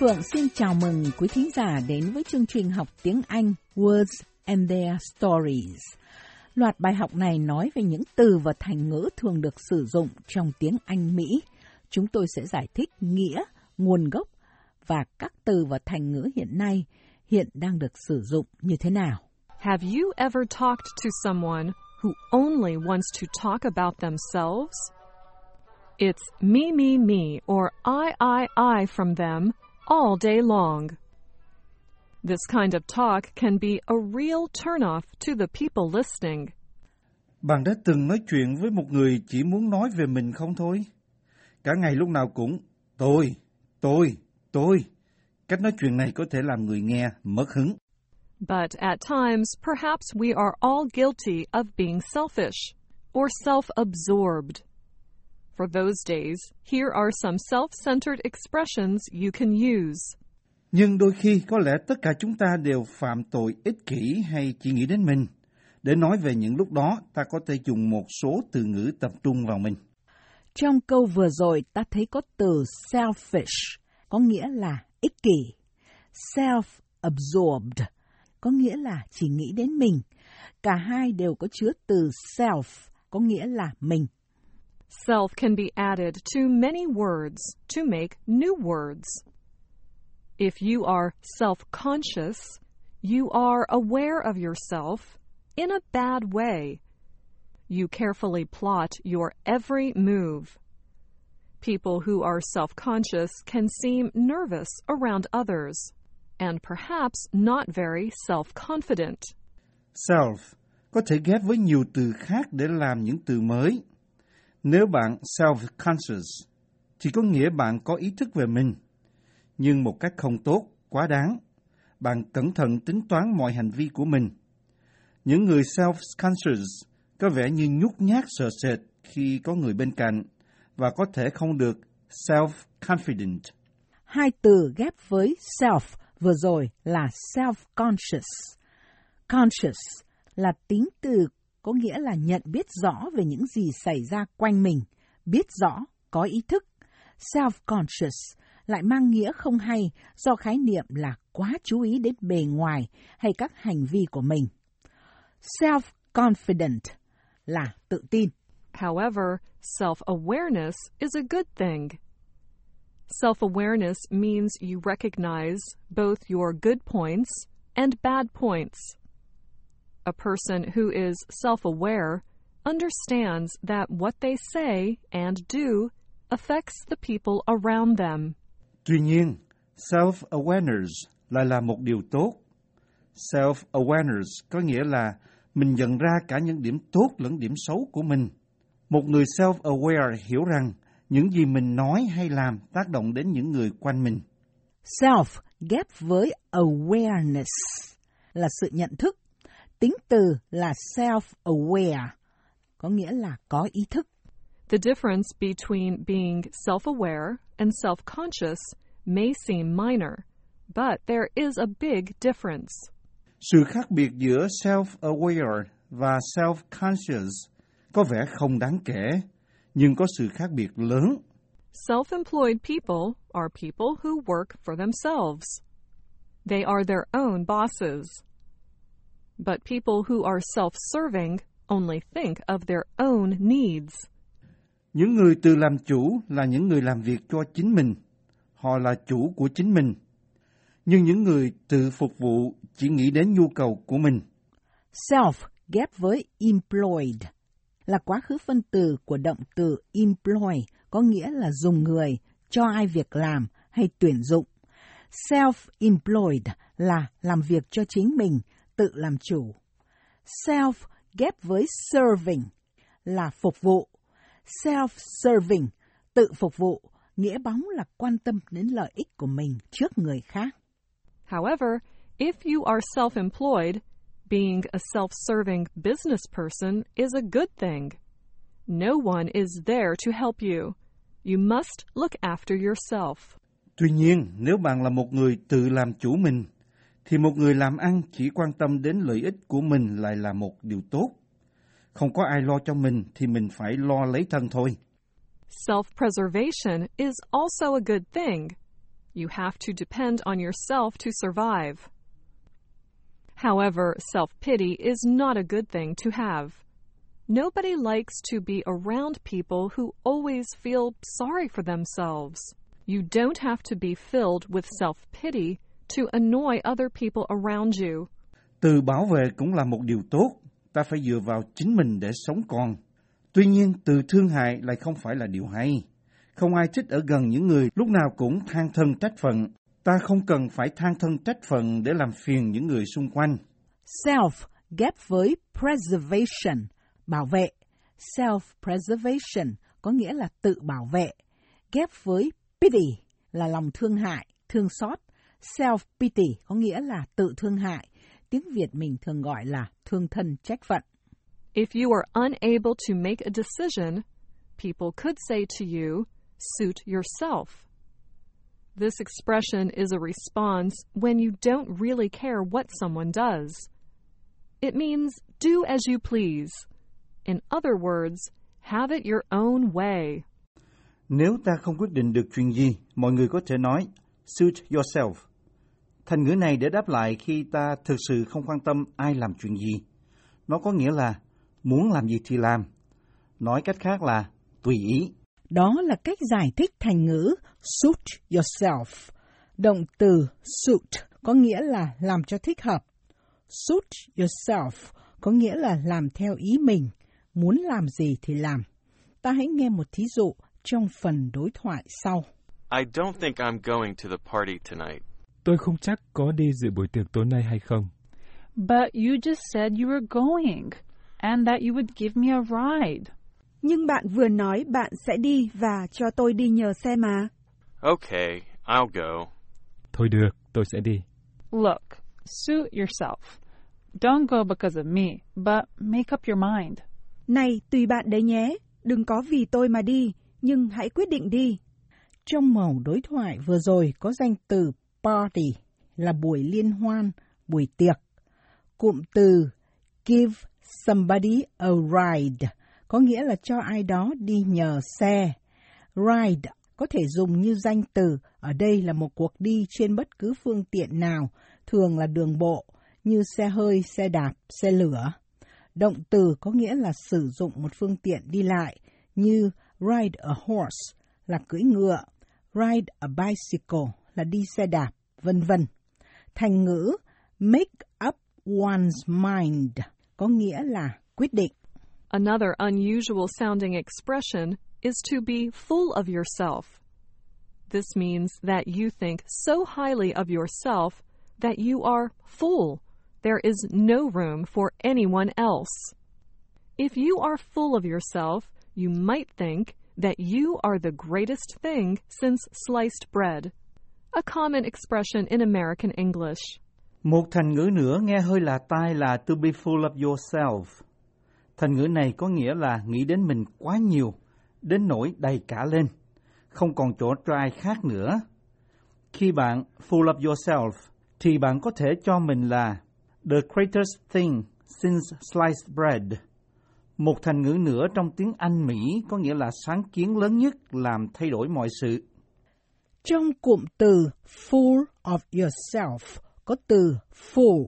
Phượng xin chào mừng quý thính giả đến với chương trình học tiếng Anh Words and Their Stories. Loạt bài học này nói về những từ và thành ngữ thường được sử dụng trong tiếng Anh Mỹ. Chúng tôi sẽ giải thích nghĩa, nguồn gốc và các từ và thành ngữ hiện nay hiện đang được sử dụng như thế nào. Have you ever talked to someone who only wants to talk about themselves? It's me, me, me, or I, I, I from them all day long. This kind of talk can be a real turnoff to the people listening. Bạn đã từng nói chuyện với một người chỉ muốn nói về mình không thôi? Cả ngày lúc nào cũng tôi, tôi, tôi. Cách nói chuyện này có thể làm người nghe mất hứng. But at times, perhaps we are all guilty of being selfish or self absorbed. For those days, here are some self centered expressions you can use. Nhưng đôi khi có lẽ tất cả chúng ta đều phạm tội ích kỷ hay chỉ nghĩ đến mình. Để nói về những lúc đó, ta có thể dùng một số từ ngữ tập trung vào mình. Trong câu vừa rồi ta thấy có từ selfish, có nghĩa là ích kỷ. Self-absorbed, có nghĩa là chỉ nghĩ đến mình. Cả hai đều có chứa từ self, có nghĩa là mình. Self can be added to many words to make new words. If you are self conscious, you are aware of yourself in a bad way. You carefully plot your every move. People who are self conscious can seem nervous around others and perhaps not very self confident. Self có thể ghép với nhiều từ khác để làm những từ mới. Nếu bạn self-conscious, thì có nghĩa bạn có ý thức về mình, nhưng một cách không tốt, quá đáng. Bạn cẩn thận tính toán mọi hành vi của mình. Những người self-conscious có vẻ như nhút nhát sợ sệt khi có người bên cạnh và có thể không được self-confident. Hai từ ghép với self vừa rồi là self-conscious. Conscious là tính từ có nghĩa là nhận biết rõ về những gì xảy ra quanh mình, biết rõ, có ý thức. Self-conscious lại mang nghĩa không hay do khái niệm là quá chú ý đến bề ngoài hay các hành vi của mình. Self-confident là tự tin. However, self awareness is a good thing. Self awareness means you recognize both your good points and bad points. A person who is self aware understands that what they say and do affects the people around them. Tuy nhiên, self-awareness lại là một điều tốt. Self-awareness có nghĩa là mình nhận ra cả những điểm tốt lẫn điểm xấu của mình. Một người self-aware hiểu rằng những gì mình nói hay làm tác động đến những người quanh mình. Self ghép với awareness là sự nhận thức. Tính từ là self-aware, có nghĩa là có ý thức. The difference between being self aware and self conscious may seem minor, but there is a big difference. Sự khác biệt giữa self-aware và self-conscious có vẻ không đáng kể, nhưng có sự khác biệt lớn. Self employed people are people who work for themselves. They are their own bosses. But people who are self serving only think of their own needs. Những người tự làm chủ là những người làm việc cho chính mình. Họ là chủ của chính mình. Nhưng những người tự phục vụ chỉ nghĩ đến nhu cầu của mình. Self ghép với employed là quá khứ phân từ của động từ employ, có nghĩa là dùng người, cho ai việc làm hay tuyển dụng. Self-employed là làm việc cho chính mình, tự làm chủ. Self ghép với serving là phục vụ. Self-serving, tự phục vụ, nghĩa bóng là quan tâm đến lợi ích của mình trước người khác. However, if you are self employed, being a self serving business person is a good thing. No one is there to help you. You must look after yourself. Tuy nhiên, nếu bạn là một người tự làm chủ mình, thì một người làm ăn chỉ quan tâm đến lợi ích của mình lại là một điều tốt. Không có ai lo cho mình thì mình phải lo lấy thân thôi. Self preservation is also a good thing. You have to depend on yourself to survive. However, self pity is not a good thing to have. Nobody likes to be around people who always feel sorry for themselves. You don't have to be filled with self pity to annoy other people around you. Tự bảo vệ cũng là một điều tốt, ta phải dựa vào chính mình để sống còn. Tuy nhiên, tự thương hại lại không phải là điều hay. Không ai thích ở gần những người lúc nào cũng than thân trách phận. Ta không cần phải than thân trách phận để làm phiền những người xung quanh. Self ghép với preservation, bảo vệ. Self-preservation có nghĩa là tự bảo vệ. Ghép với pity là lòng thương hại, thương xót. Self-pity có nghĩa là tự thương hại. Tiếng Việt mình thường gọi là thương thân trách phận. If you are unable to make a decision, people could say to you, suit yourself. This expression is a response when you don't really care what someone does. It means do as you please. In other words, have it your own way. Nếu ta không quyết định được chuyện gì, mọi người có thể nói suit yourself. Thành ngữ này để đáp lại khi ta thực sự không quan tâm ai làm chuyện gì. Nó có nghĩa là muốn làm gì thì làm. Nói cách khác là tùy ý. Đó là cách giải thích thành ngữ suit yourself. Động từ suit có nghĩa là làm cho thích hợp. Suit yourself có nghĩa là làm theo ý mình, muốn làm gì thì làm. Ta hãy nghe một thí dụ trong phần đối thoại sau. I don't think I'm going to the party tonight. Tôi không chắc có đi dự buổi tiệc tối nay hay không. But you just said you were going and that you would give me a ride. Nhưng bạn vừa nói bạn sẽ đi và cho tôi đi nhờ xe mà. Okay, I'll go. Thôi được, tôi sẽ đi. Look, suit yourself. Don't go because of me, but make up your mind. Này, tùy bạn đấy nhé. Đừng có vì tôi mà đi, nhưng hãy quyết định đi. Trong màu đối thoại vừa rồi có danh từ party là buổi liên hoan, buổi tiệc. Cụm từ give somebody a ride có nghĩa là cho ai đó đi nhờ xe. Ride có thể dùng như danh từ, ở đây là một cuộc đi trên bất cứ phương tiện nào, thường là đường bộ, như xe hơi, xe đạp, xe lửa. Động từ có nghĩa là sử dụng một phương tiện đi lại, như ride a horse là cưỡi ngựa, ride a bicycle là đi xe đạp, vân vân. Thành ngữ make up one's mind có nghĩa là quyết định. Another unusual sounding expression is to be full of yourself. This means that you think so highly of yourself that you are full. There is no room for anyone else. If you are full of yourself, you might think that you are the greatest thing since sliced bread. A common expression in American English. Một thành ngữ nữa nghe hơi lạ tai là to be full of yourself. Thành ngữ này có nghĩa là nghĩ đến mình quá nhiều, đến nỗi đầy cả lên, không còn chỗ cho ai khác nữa. Khi bạn full of yourself, thì bạn có thể cho mình là the greatest thing since sliced bread. Một thành ngữ nữa trong tiếng Anh Mỹ có nghĩa là sáng kiến lớn nhất làm thay đổi mọi sự. Trong cụm từ full of yourself có từ full,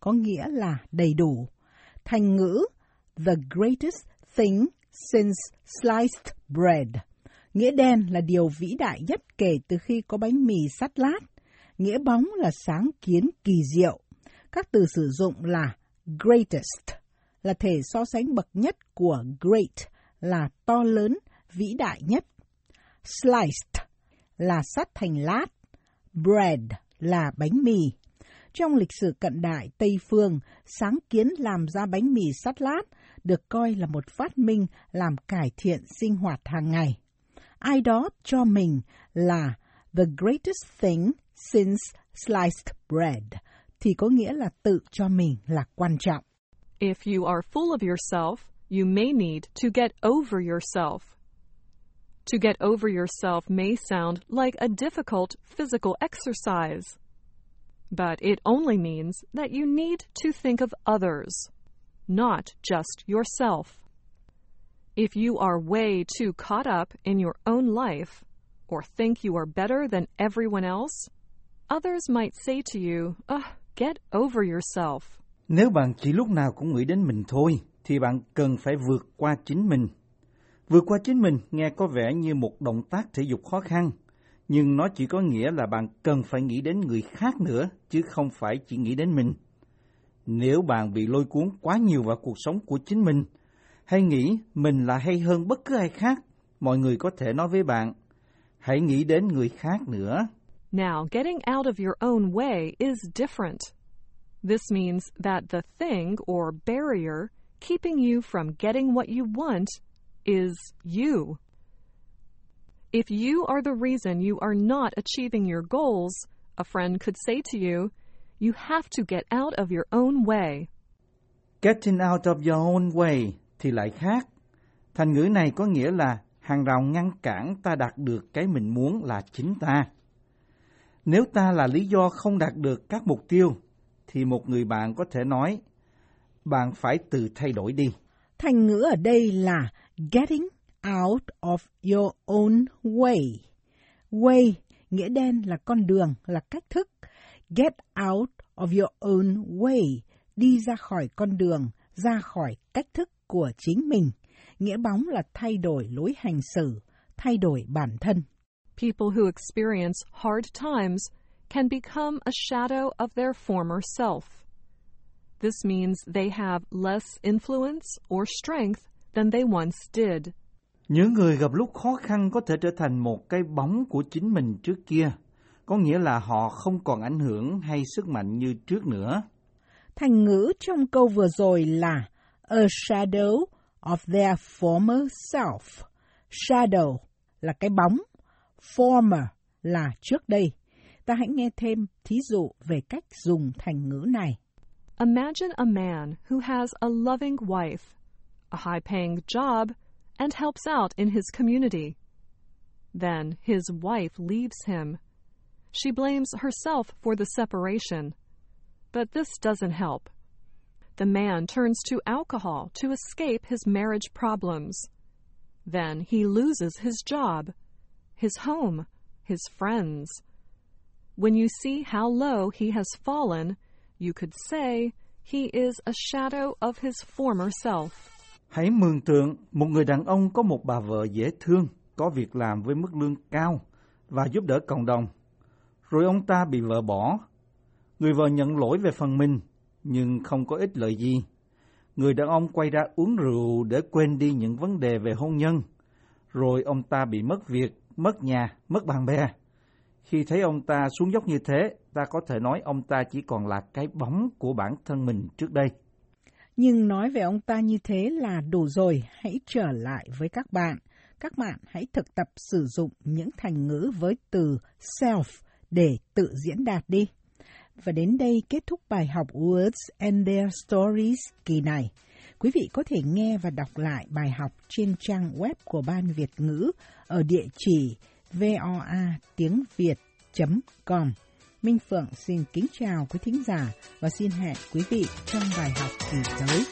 có nghĩa là đầy đủ. Thành ngữ, the greatest thing since sliced bread. Nghĩa đen là điều vĩ đại nhất kể từ khi có bánh mì sắt lát. Nghĩa bóng là sáng kiến kỳ diệu. Các từ sử dụng là greatest là thể so sánh bậc nhất của great là to lớn, vĩ đại nhất. Sliced là sắt thành lát. Bread là bánh mì. Trong lịch sử cận đại Tây Phương, sáng kiến làm ra bánh mì sắt lát được coi là một phát minh làm cải thiện sinh hoạt hàng ngày. Ai đó cho mình là the greatest thing since sliced bread thì có nghĩa là tự cho mình là quan trọng. If you are full of yourself, you may need to get over yourself. To get over yourself may sound like a difficult physical exercise, but it only means that you need to think of others, not just yourself. If you are way too caught up in your own life, or think you are better than everyone else, others might say to you, Ugh, get over yourself. Nếu bạn chỉ lúc nào cũng nghĩ đến mình thôi, thì bạn cần phải vượt qua chính mình. Vượt qua chính mình nghe có vẻ như một động tác thể dục khó khăn, nhưng nó chỉ có nghĩa là bạn cần phải nghĩ đến người khác nữa, chứ không phải chỉ nghĩ đến mình. Nếu bạn bị lôi cuốn quá nhiều vào cuộc sống của chính mình, hay nghĩ mình là hay hơn bất cứ ai khác, mọi người có thể nói với bạn, hãy nghĩ đến người khác nữa. Now, getting out of your own way is different. This means that the thing or barrier keeping you from getting what you want is you. If you are the reason you are not achieving your goals, a friend could say to you, you have to get out of your own way. Getting out of your own way thì lại khác. Thành ngữ này có nghĩa là hàng rào ngăn cản ta đạt được cái mình muốn là chính ta. Nếu ta là lý do không đạt được các mục tiêu, thì một người bạn có thể nói, bạn phải tự thay đổi đi. Thành ngữ ở đây là getting out of your own way. Way nghĩa đen là con đường, là cách thức. Get out of your own way, đi ra khỏi con đường, ra khỏi cách thức của chính mình. Nghĩa bóng là thay đổi lối hành xử, thay đổi bản thân. People who experience hard times can become a shadow of their former self. This means they have less influence or strength than they once did. Những người gặp lúc khó khăn có thể trở thành một cái bóng của chính mình trước kia, có nghĩa là họ không còn ảnh hưởng hay sức mạnh như trước nữa. Thành ngữ trong câu vừa rồi là a shadow of their former self. Shadow là cái bóng, former là trước đây. Ta hãy nghe thêm thí dụ về cách dùng thành ngữ này. Imagine a man who has a loving wife, a high paying job, and helps out in his community. Then his wife leaves him. She blames herself for the separation. But this doesn't help. The man turns to alcohol to escape his marriage problems. Then he loses his job, his home, his friends. When you see how low he has fallen, you could say he is a shadow of his former self. Hãy mường tượng một người đàn ông có một bà vợ dễ thương, có việc làm với mức lương cao và giúp đỡ cộng đồng. Rồi ông ta bị vợ bỏ. Người vợ nhận lỗi về phần mình, nhưng không có ích lợi gì. Người đàn ông quay ra uống rượu để quên đi những vấn đề về hôn nhân. Rồi ông ta bị mất việc, mất nhà, mất bạn bè. Khi thấy ông ta xuống dốc như thế, ta có thể nói ông ta chỉ còn là cái bóng của bản thân mình trước đây. Nhưng nói về ông ta như thế là đủ rồi, hãy trở lại với các bạn. Các bạn hãy thực tập sử dụng những thành ngữ với từ self để tự diễn đạt đi. Và đến đây kết thúc bài học Words and Their Stories kỳ này. Quý vị có thể nghe và đọc lại bài học trên trang web của Ban Việt ngữ ở địa chỉ voa tiếng Việt.com. Minh Phượng xin kính chào quý thính giả và xin hẹn quý vị trong bài học kỳ tới.